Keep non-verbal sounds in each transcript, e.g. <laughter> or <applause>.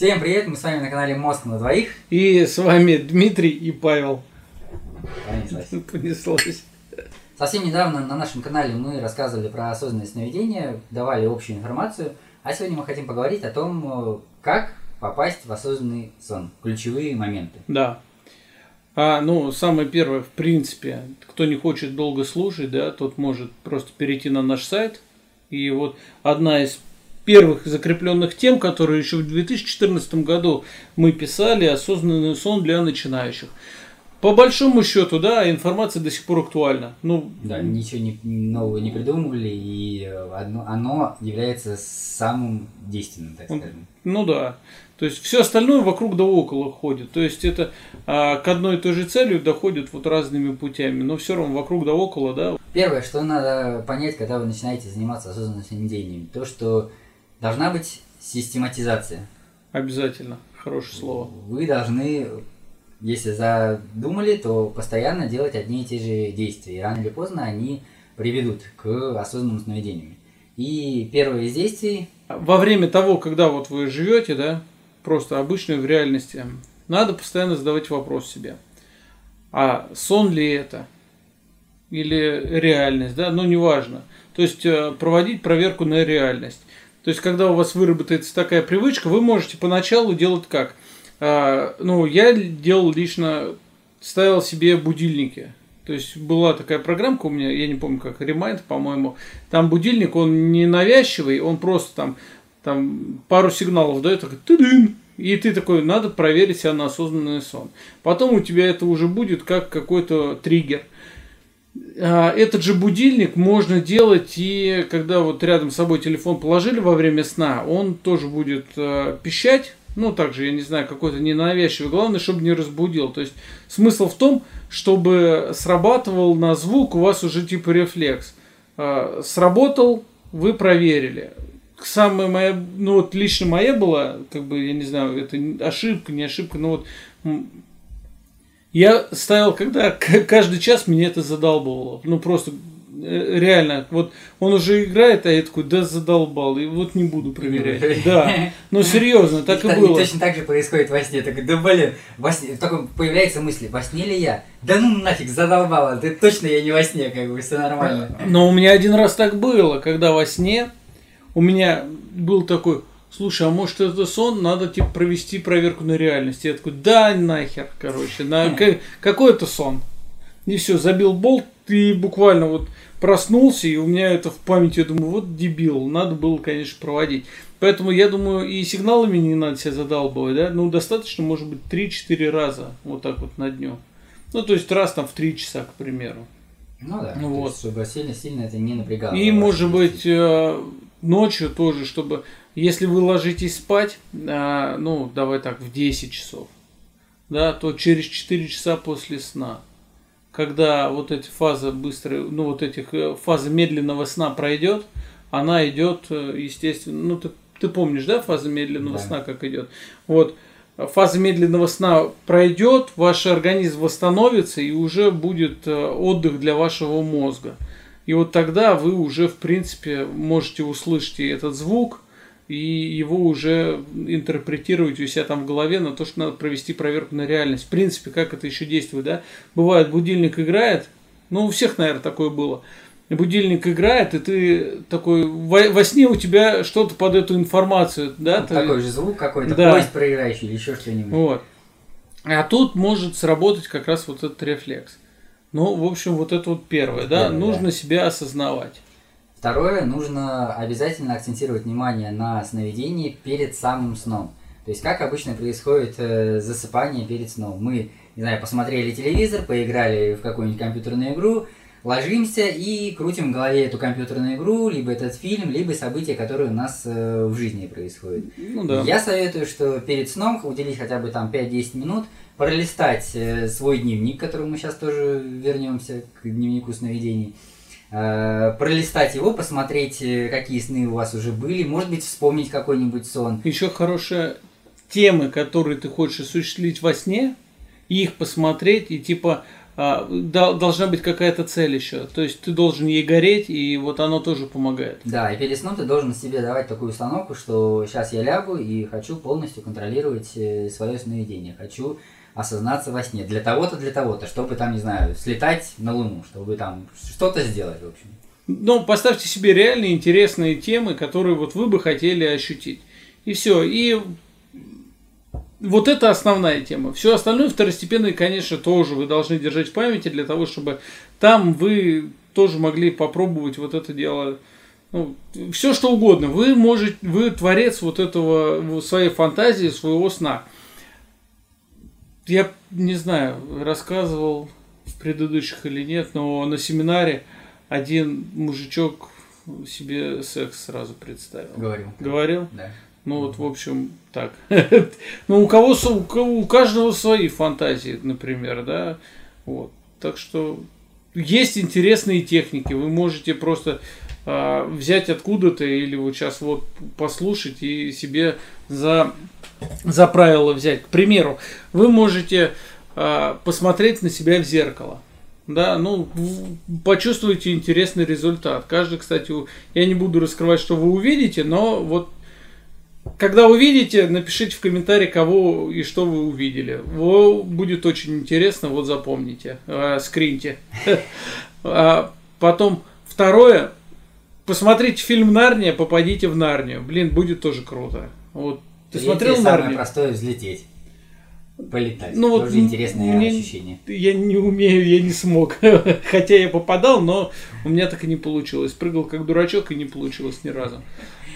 Всем привет, мы с вами на канале Мозг на двоих. И с вами Дмитрий и Павел. Понеслась. <laughs> Понеслось. Совсем недавно на нашем канале мы рассказывали про осознанное сновидение, давали общую информацию, а сегодня мы хотим поговорить о том, как попасть в осознанный сон, ключевые моменты. Да. А, ну, самое первое, в принципе, кто не хочет долго слушать, да, тот может просто перейти на наш сайт. И вот одна из первых закрепленных тем, которые еще в 2014 году мы писали, осознанный сон для начинающих. По большому счету, да, информация до сих пор актуальна. Ну, Да, ничего не, нового не придумывали, и э, одно, оно является самым действенным, так скажем. ну да. То есть все остальное вокруг да около ходит. То есть это а, к одной и той же цели доходит вот разными путями. Но все равно вокруг да около, да. Первое, что надо понять, когда вы начинаете заниматься осознанным сновидением, то, что должна быть систематизация. Обязательно. Хорошее слово. Вы должны, если задумали, то постоянно делать одни и те же действия. И рано или поздно они приведут к осознанному сновидению. И первое из действий Во время того, когда вот вы живете, да, просто обычно в реальности, надо постоянно задавать вопрос себе. А сон ли это? Или реальность, да? Ну, неважно. То есть э, проводить проверку на реальность. То есть, когда у вас выработается такая привычка, вы можете поначалу делать как? А, ну, я делал лично, ставил себе будильники. То есть была такая программка у меня, я не помню как, Remind, по-моему. Там будильник, он не навязчивый, он просто там, там пару сигналов дает, такой тыдын, и ты такой, надо проверить себя на осознанный сон. Потом у тебя это уже будет как какой-то триггер. А, Этот же будильник можно делать и когда вот рядом с собой телефон положили во время сна, он тоже будет э, пищать, ну также, я не знаю, какой-то ненавязчивый, главное, чтобы не разбудил. То есть смысл в том, чтобы срабатывал на звук у вас уже типа рефлекс. А, Сработал, вы проверили. Самая моя, ну вот лично моя была, как бы, я не знаю, это ошибка, не ошибка, но вот я ставил, когда каждый час меня это задалбывало. Ну просто э, реально, вот он уже играет, а я такой, да задолбал, и вот не буду проверять. Да, ну <laughs> серьезно, так и было. точно так же происходит во сне. Такой, да блин, во сне, только появляется мысль, во сне ли я? Да ну нафиг, задолбало, да точно я не во сне, как бы все нормально. Но у меня один раз так было, когда во сне у меня был такой, слушай, а может это сон, надо типа провести проверку на реальность. Я такой, да нахер, короче, на к- какой это сон? И все, забил болт и буквально вот проснулся, и у меня это в памяти, я думаю, вот дебил, надо было, конечно, проводить. Поэтому я думаю, и сигналами не надо себя задалбывать, да, ну достаточно, может быть, 3-4 раза вот так вот на дню. Ну, то есть раз там в 3 часа, к примеру. Ну да, Ну вот. есть, чтобы сильно-сильно это не напрягало. И, может быть, э, ночью тоже, чтобы, если вы ложитесь спать, э, ну, давай так, в 10 часов, да, то через 4 часа после сна, когда вот эти фазы быстрые, ну, вот этих э, фазы медленного сна пройдет, она идет, э, естественно, ну, ты, ты помнишь, да, фаза медленного Да. сна, как идет? Вот, фаза медленного сна пройдет, ваш организм восстановится, и уже будет э, отдых для вашего мозга. И вот тогда вы уже, в принципе, можете услышать и этот звук, и его уже интерпретировать у себя там в голове на то, что надо провести проверку на реальность. В принципе, как это еще действует, да? Бывает, будильник играет, ну, у всех, наверное, такое было. Будильник играет, и ты такой, во, во сне у тебя что-то под эту информацию, да? Ну, ты- Такой же звук какой-то, Да. поезд проиграющий или еще что-нибудь. вот. А тут может сработать как раз вот этот рефлекс. Ну, в общем, вот это вот первое, да, Первое, нужно себя осознавать. Второе, нужно обязательно акцентировать внимание на сновидении перед самым сном. То есть, как обычно происходит э, засыпание перед сном. Мы, не знаю, посмотрели телевизор, поиграли в какую-нибудь компьютерную игру, ложимся и крутим в голове эту компьютерную игру, либо этот фильм, либо события, которые у нас э, в жизни происходят. Ну да. Я советую, что перед сном уделить хотя бы там 5-10 минут, пролистать э, свой дневник, к которому мы сейчас тоже вернемся, к дневнику сновидений, э, пролистать его, посмотреть, э, какие сны у вас уже были, может быть, вспомнить какой-нибудь сон. Еще хорошая темы, которые ты хочешь осуществить во сне, и их посмотреть и типа должна быть какая-то цель еще. То есть ты должен ей гореть, и вот оно тоже помогает. Да, и перед сном ты должен себе давать такую установку, что сейчас я лягу и хочу полностью контролировать э, свое сновидение. Хочу осознаться во сне. Для того-то, для того-то, чтобы там, не знаю, слетать на Луну, чтобы там что-то сделать, в общем. Ну, поставьте себе реальные интересные темы, которые вот вы бы хотели ощутить. И все. И вот это основная тема. Все остальное второстепенное, конечно, тоже вы должны держать в памяти для того, чтобы там вы тоже могли попробовать вот это дело. Ну, все что угодно. Вы можете, вы творец вот этого своей фантазии, своего сна. Я не знаю, рассказывал в предыдущих или нет, но на семинаре один мужичок себе секс сразу представил. Говорил. Говорил? Да. Ну вот, в общем, так. <laughs> ну, у кого, у каждого свои фантазии, например, да. Вот. Так что есть интересные техники. Вы можете просто э, взять откуда-то или вот сейчас вот послушать и себе за, за правило взять. К примеру, вы можете э, посмотреть на себя в зеркало. Да, ну, почувствуйте интересный результат. Каждый, кстати, я не буду раскрывать, что вы увидите, но вот когда увидите, напишите в комментарии, кого и что вы увидели. Во, будет очень интересно, вот запомните, э, скриньте. <laughs> А потом второе, посмотрите фильм Нарния, попадите в Нарнию. Блин, будет тоже круто. Вот. Ты Третье смотрел самое Нарнию? простое взлететь. Полетать. Ну, Тоже вот, интересное мне, ощущение. Я не умею, я не смог. <laughs> Хотя я попадал, но у меня так и не получилось. Прыгал как дурачок и не получилось ни разу.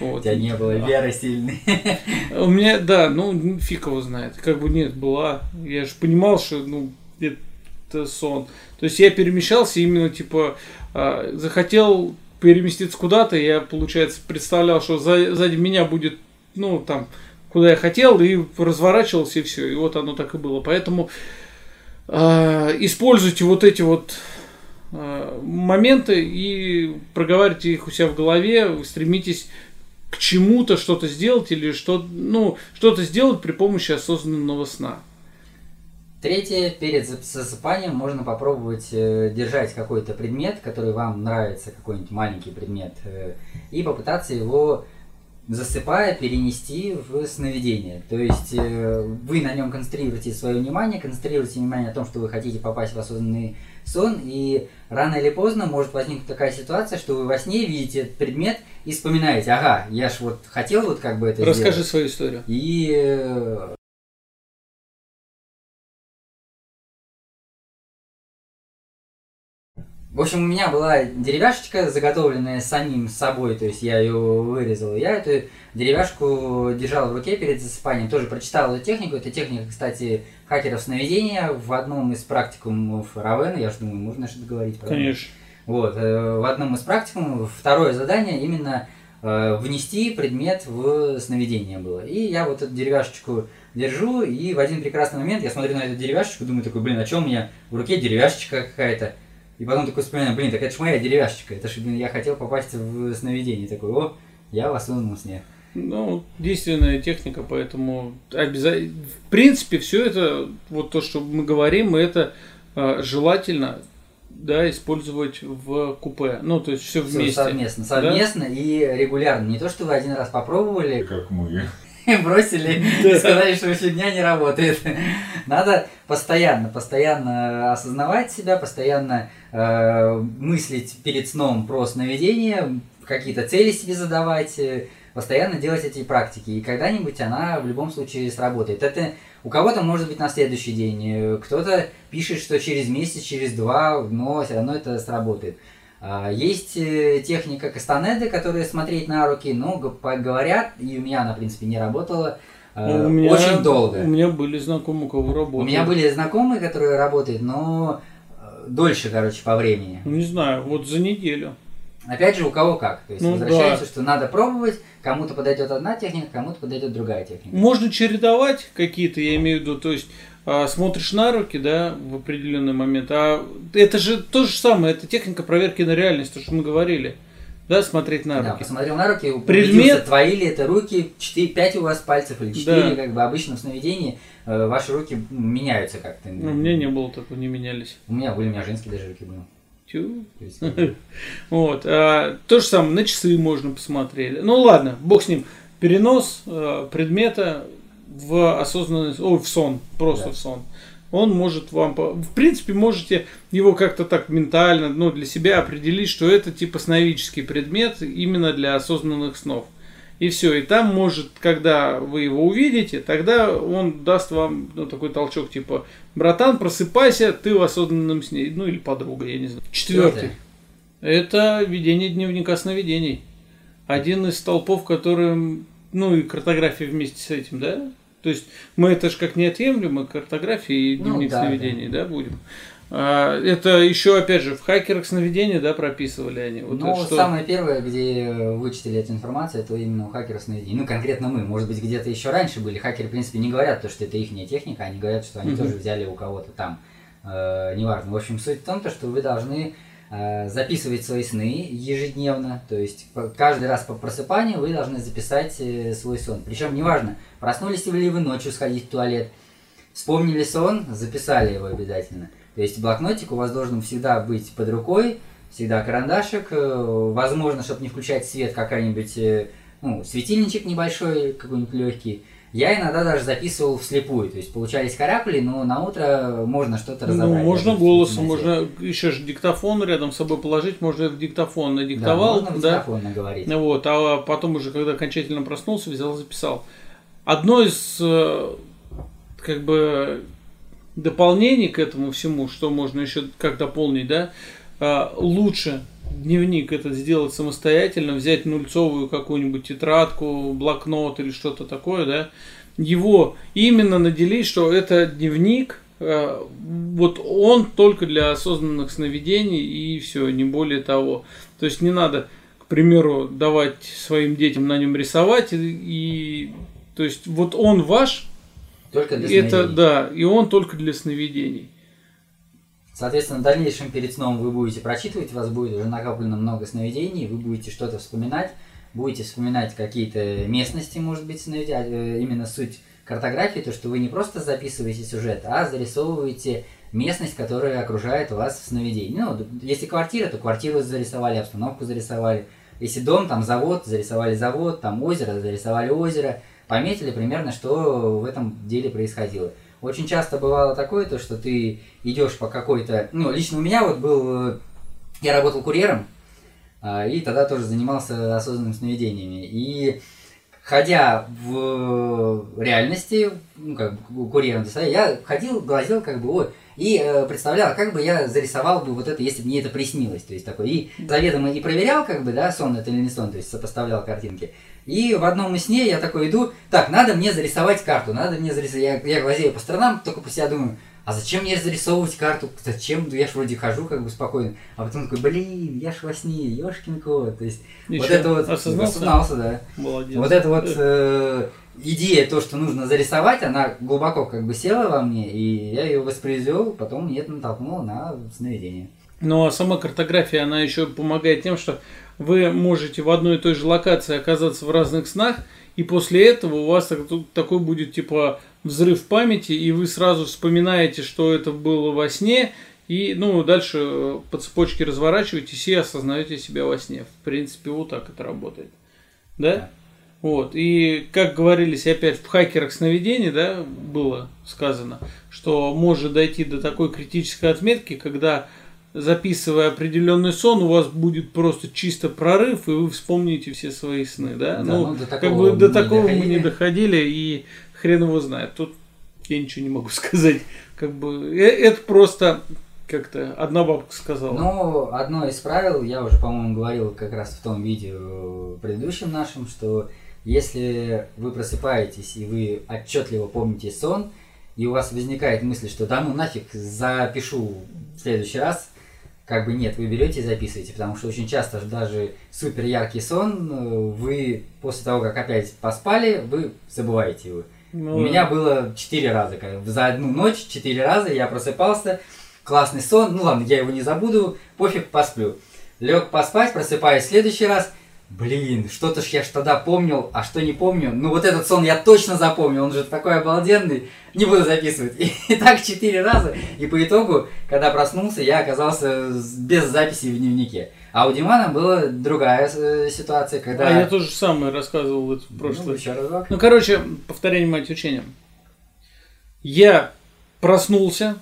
Вот. У тебя не было веры сильной. <laughs> У меня, да, ну, фиг его знает. Как бы нет, была. Я же понимал, что, ну, это сон. То есть я перемещался именно, типа, а, захотел переместиться куда-то, я, получается, представлял, что сзади меня будет, ну, там, куда я хотел, и разворачивался, и все. И вот оно так и было. Поэтому э, используйте вот эти вот э, моменты и проговаривайте их у себя в голове, стремитесь к чему-то что-то сделать или что, ну, что-то сделать при помощи осознанного сна. Третье, перед засыпанием можно попробовать э, держать какой-то предмет, который вам нравится, какой-нибудь маленький предмет, э, и попытаться его, засыпая, перенести в сновидение. То есть э, вы на нем концентрируете свое внимание, концентрируете внимание на том, что вы хотите попасть в осознанный сон, и рано или поздно может возникнуть такая ситуация, что вы во сне видите этот предмет и вспоминаете, ага, я ж вот хотел вот как бы это Расскажи сделать. свою историю. И В общем, у меня была деревяшечка, заготовленная самим собой, то есть я ее вырезал. Я эту деревяшку держал в руке перед засыпанием, тоже прочитал эту технику. Это техника, кстати, хакеров сновидения в одном из практикумов Равена. Я же думаю, можно что-то говорить. Правда? Конечно. Вот, э, в одном из практикумов второе задание именно э, внести предмет в сновидение было. И я вот эту деревяшечку держу, и в один прекрасный момент я смотрю на эту деревяшечку, думаю такой, блин, а что у меня в руке деревяшечка какая-то? И потом такой вспоминаю, блин, так это же моя деревяшечка, это же, блин, я хотел попасть в сновидение. Такой, о, я в осознанном сне. Ну, действенная техника, поэтому обязательно. В принципе, все это, вот то, что мы говорим, это э, желательно да, использовать в купе. Ну, то есть все вместе. Совместно, совместно да? и регулярно. Не то, что вы один раз попробовали. Как мы. <laughs> бросили <laughs> и сказали, что фигня не работает. <laughs> Надо постоянно, постоянно осознавать себя, постоянно э, мыслить перед сном про сновидение, какие-то цели себе задавать, э, постоянно делать эти практики. И когда-нибудь она в любом случае сработает. Это у кого-то может быть на следующий день, э, кто-то пишет, что через месяц, через два, но все равно это сработает. А, есть э, техника Кастанеды, которая смотреть на руки, но говорят, и у меня она, в принципе, не работала, а, ну, у меня, очень долго. У меня были знакомые, у кого работают. У меня были знакомые, которые работают, но э, дольше, короче, по времени. Не знаю, вот за неделю. Опять же, у кого как. То есть ну, возвращается, да. что надо пробовать, кому-то подойдет одна техника, кому-то подойдет другая техника. Можно чередовать какие-то, я имею в виду, то есть смотришь на руки, да, в определенный момент. А это же то же самое, это техника проверки на реальность, то, что мы говорили. да, смотреть на Да, руки. посмотрел на руки, Предмет- твои ли это руки, 4, 5 у вас пальцев или 4, Да. как бы обычно в сновидении э, ваши руки меняются как-то. Ну, у меня не было такого, не менялись. У меня были, у меня женские даже руки были. <laughs> Вот. а, то же самое, на часы можно посмотреть. Ну ладно, бог с ним. Перенос э, предмета в осознанный, ой, в сон, просто Да. в сон. Он может вам, в принципе, можете его как-то так ментально, ну, для себя определить, что это типа сновидческий предмет именно для осознанных снов. И все, и там может, когда вы его увидите, тогда он даст вам ну, такой толчок, типа, братан, просыпайся, ты в осознанном сне, ну или подруга, я не знаю. Четвертый. Это ведение дневника сновидений. Один из столпов, которым, ну и картография вместе с этим, да? То есть мы это же как неотъемлемо, картография и Ну, дневник да, сновидений, да, будем. А, это еще, опять же, в хакерах сновидения, да, прописывали они. Вот ну, что- самое первое, где вычислили эту информацию, это именно у хакеров сновидений. Ну, конкретно мы. Может быть, где-то еще раньше были. Хакеры, в принципе, не говорят, то, что это их техника, они говорят, что они Мгм. тоже взяли у кого-то там. Э, неважно. В общем, суть в том, то, что вы должны записывать свои сны ежедневно. То есть каждый раз по просыпанию вы должны записать э, свой сон. Причем неважно, проснулись ли вы ночью сходить в туалет, вспомнили сон, записали его обязательно. То есть блокнотик у вас должен всегда быть под рукой, всегда карандашик, э, возможно, чтобы не включать свет, какая-нибудь, э, ну, светильничек небольшой, какой-нибудь легкий. Я иногда даже записывал вслепую, то есть получались каракули, но на утро можно что-то разобрать. Ну, можно голосом, можно еще же диктофон рядом с собой положить, можно в диктофон Да, надиктовал, можно в да, диктофон наговорить. Ну Вот, а потом уже, когда окончательно проснулся, взял, записал. Одно из э, как бы дополнений к этому всему, что можно еще как дополнить, да, лучше дневник этот сделать самостоятельно, взять нульцовую какую-нибудь тетрадку, блокнот или что-то такое, да, его именно наделить, что это дневник, э, вот он только для осознанных сновидений и все, не более того. То есть не надо, к примеру, давать своим детям на нем рисовать и, и- то есть вот он ваш, Только для это сновидений. да, и он только для сновидений. Соответственно, в дальнейшем перед сном вы будете прочитывать, у вас будет уже накоплено много сновидений, вы будете что-то вспоминать, будете вспоминать какие-то местности, может быть, сновидя- э, именно суть картографии, то, что вы не просто записываете сюжет, а зарисовываете местность, которая окружает вас в сновидении. Ну, если квартира, то квартиру зарисовали, обстановку зарисовали. Если дом, там завод, зарисовали завод, там озеро, зарисовали озеро, пометили примерно, что в этом деле происходило. Очень часто бывало такое, то, что ты идешь по какой-то... Ну, лично у меня вот был... э, Я работал курьером, а, и тогда тоже занимался осознанными сновидениями. И ходя в реальности, ну, как бы курьером, я ходил, глазел, как бы, ой, и э, представлял, как бы я зарисовал бы вот это, если бы мне это приснилось. То есть такой, и заведомо и проверял, как бы, да, сон это или не сон, то есть сопоставлял картинки. И в одном из сне я такой иду, так, надо мне зарисовать карту, надо мне зарисовать. Я, я глазею по сторонам, только по себя думаю, а зачем мне зарисовывать карту? Зачем? Я ж вроде хожу как бы спокойно. А потом такой, блин, я ж во сне, ёшкин кот. То есть вот Ещё это вот... осознался? Осознался, да. Молодец. Вот эта вот э, идея, то, что нужно зарисовать, она глубоко как бы села во мне, и я ее воспроизвел, потом мне это натолкнуло на сновидение. Но сама картография, она еще помогает тем, что вы можете в одной и той же локации оказаться в разных снах, и после этого у вас такой будет типа взрыв памяти, и вы сразу вспоминаете, что это было во сне, и ну дальше э, по цепочке разворачиваетесь и осознаете себя во сне. В принципе, вот так это работает. Да? Да. Вот. И как говорились опять в хакерах сновидений, да, было сказано, что может дойти до такой критической отметки, когда записывая определенный сон, у вас будет просто чисто прорыв, и вы вспомните все свои сны, да? Да, ну, ну, до как такого бы до такого мы не доходили. доходили, и хрен его знает. Тут я ничего не могу <laughs> сказать. Как бы э- это просто как-то одна бабка сказала. Ну, одно из правил, я уже, по-моему, говорил как раз в том видео предыдущем нашем, что если вы просыпаетесь и вы отчетливо помните сон, и у вас возникает мысль, что да ну нафиг, запишу в следующий раз, как бы нет, вы берете и записываете, потому что очень часто даже супер яркий сон, э, вы после того, как опять поспали, вы забываете его. Ну, У меня было четыре раза. За одну ночь четыре раза я просыпался. Классный сон. Ну ладно, я его не забуду. Пофиг, посплю. лег поспать, просыпаюсь в следующий раз, блин, что-то ж я ж тогда помнил, а что не помню. Ну вот этот сон я точно запомнил, он же такой обалденный, не буду записывать. И, <laughs> и так четыре раза, и по итогу, когда проснулся, я оказался без записи в дневнике. А у Димана была другая э, ситуация, когда... А я тоже самое рассказывал в Ну, прошлый. еще разок. Ну, короче, повторение мать учения. Я проснулся,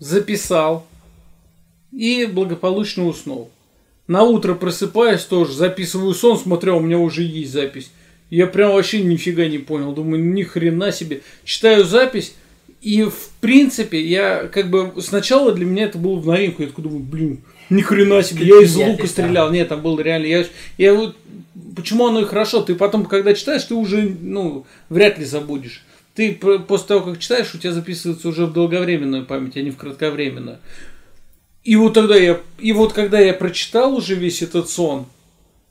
записал и благополучно уснул. На утро просыпаюсь тоже, записываю сон, смотрю, у меня уже есть запись. Я прям вообще нифига не понял. Думаю, ни хрена себе. Читаю запись, и в принципе, я как бы сначала для меня это было в новинку. Я такой думаю, блин, ни хрена себе, я из лука стрелял. Нет, там было реально. Я, я вот почему оно и хорошо? Ты потом, когда читаешь, ты уже, ну, вряд ли забудешь. Ты после того, как читаешь, у тебя записывается уже в долговременную память, а не в кратковременную. И вот тогда я, и вот когда я прочитал уже весь этот сон,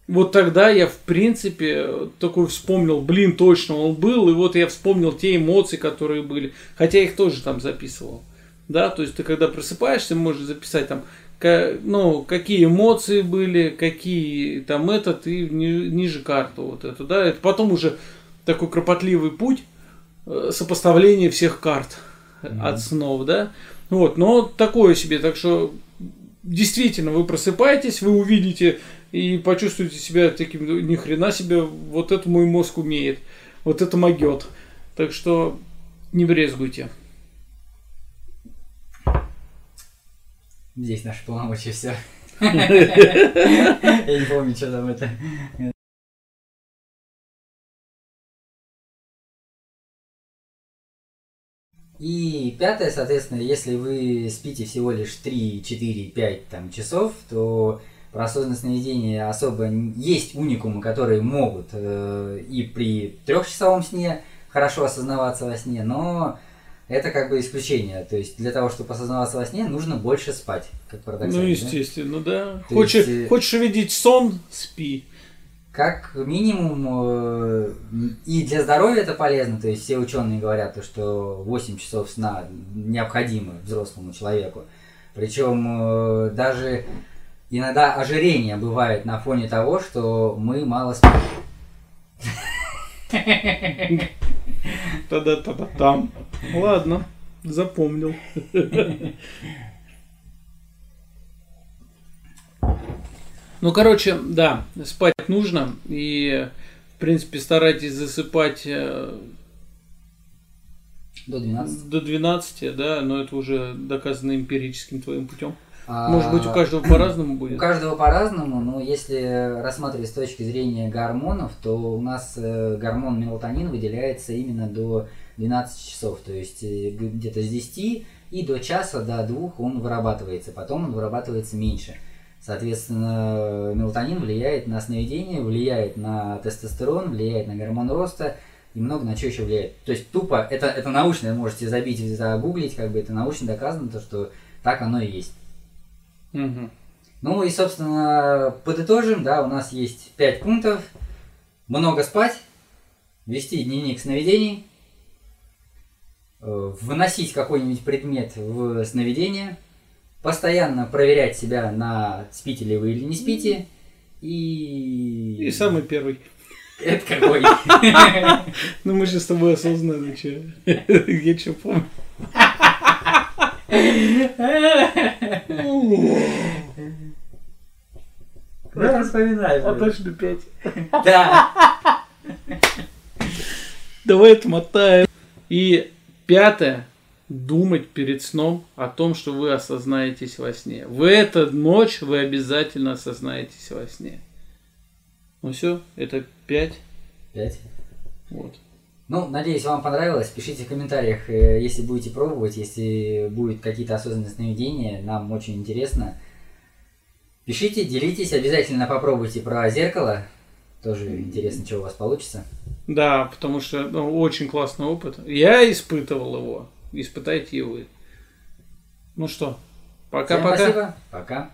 вот тогда я, в принципе, такой вспомнил, блин, точно он был, и вот я вспомнил те эмоции, которые были, хотя я их тоже там записывал. Да, то есть ты когда просыпаешься, можешь записать там, ну, какие эмоции были, какие там это, ты ни- ниже карту вот эту, да, это потом уже такой кропотливый путь э, сопоставления всех карт от снов, да, вот, но такое себе, так что действительно вы просыпаетесь, вы увидите и почувствуете себя таким, «Ну, ни хрена себе, вот это мой мозг умеет, вот это могет, так что не брезгуйте. Здесь наши полномочия, все. <laughs> Я не помню, что там это. И пятое, соответственно, если вы спите всего лишь 3, 4, 5 там, часов, то про осознанное сновидение особо есть уникумы, которые могут э, и при трехчасовом сне хорошо осознаваться во сне, но это как бы исключение. То есть для того, чтобы осознаваться во сне, нужно больше спать, как парадоксально. Ну, да? естественно, да. То Хочешь, есть, э, хочешь увидеть сон, спи. Как минимум, э, и для здоровья это полезно, то есть все ученые говорят, то, что 8 часов сна необходимы взрослому человеку. Причем э, даже иногда ожирение бывает на фоне того, что мы мало спим. Тогда-тогда там. Ладно, запомнил. Ну, короче, да, спать нужно. И, в принципе, старайтесь засыпать э, До 12. до 12, да, но это уже доказано эмпирическим твоим путем. А, Может быть, у каждого по-разному <coughs> У будет. каждого по-разному, но если рассматривать с точки зрения гормонов, то у нас э, гормон мелатонин выделяется именно до 12 часов, то есть э, где-то с 10 и до часа, до двух он вырабатывается, потом он вырабатывается меньше. Соответственно, мелатонин влияет на сновидение, влияет на тестостерон, влияет на гормон роста и много на что еще влияет. То есть тупо, это, это научно, можете забить, загуглить, как бы это научно доказано, то, что так оно и есть. Мгм. Ну и, собственно, подытожим, да, у нас есть пять пунктов. Много спать, вести дневник сновидений, э, выносить какой-нибудь предмет в сновидение, постоянно проверять себя на спите ли вы или не спите, и... И самый первый. Это какой? <laughs> Ну, мы же с тобой осознанно, че. <laughs> Я <laughs> что помню. Ну, вспоминай. А точно пять. Да. Давай отмотаем. И пятое. Думать перед сном о том, что вы осознаетесь во сне. В эту ночь вы обязательно осознаетесь во сне. Ну все, это пять. Пять. Вот. Ну, надеюсь, вам понравилось. Пишите в комментариях, э, если будете пробовать, если будут какие-то осознанные сновидения, нам очень интересно. Пишите, делитесь, обязательно попробуйте про зеркало. Тоже интересно, что у вас получится. Да, потому что ну, очень классный опыт. Я испытывал его. Испытайте и вы. Ну что, Всем пока-пока. спасибо. Пока.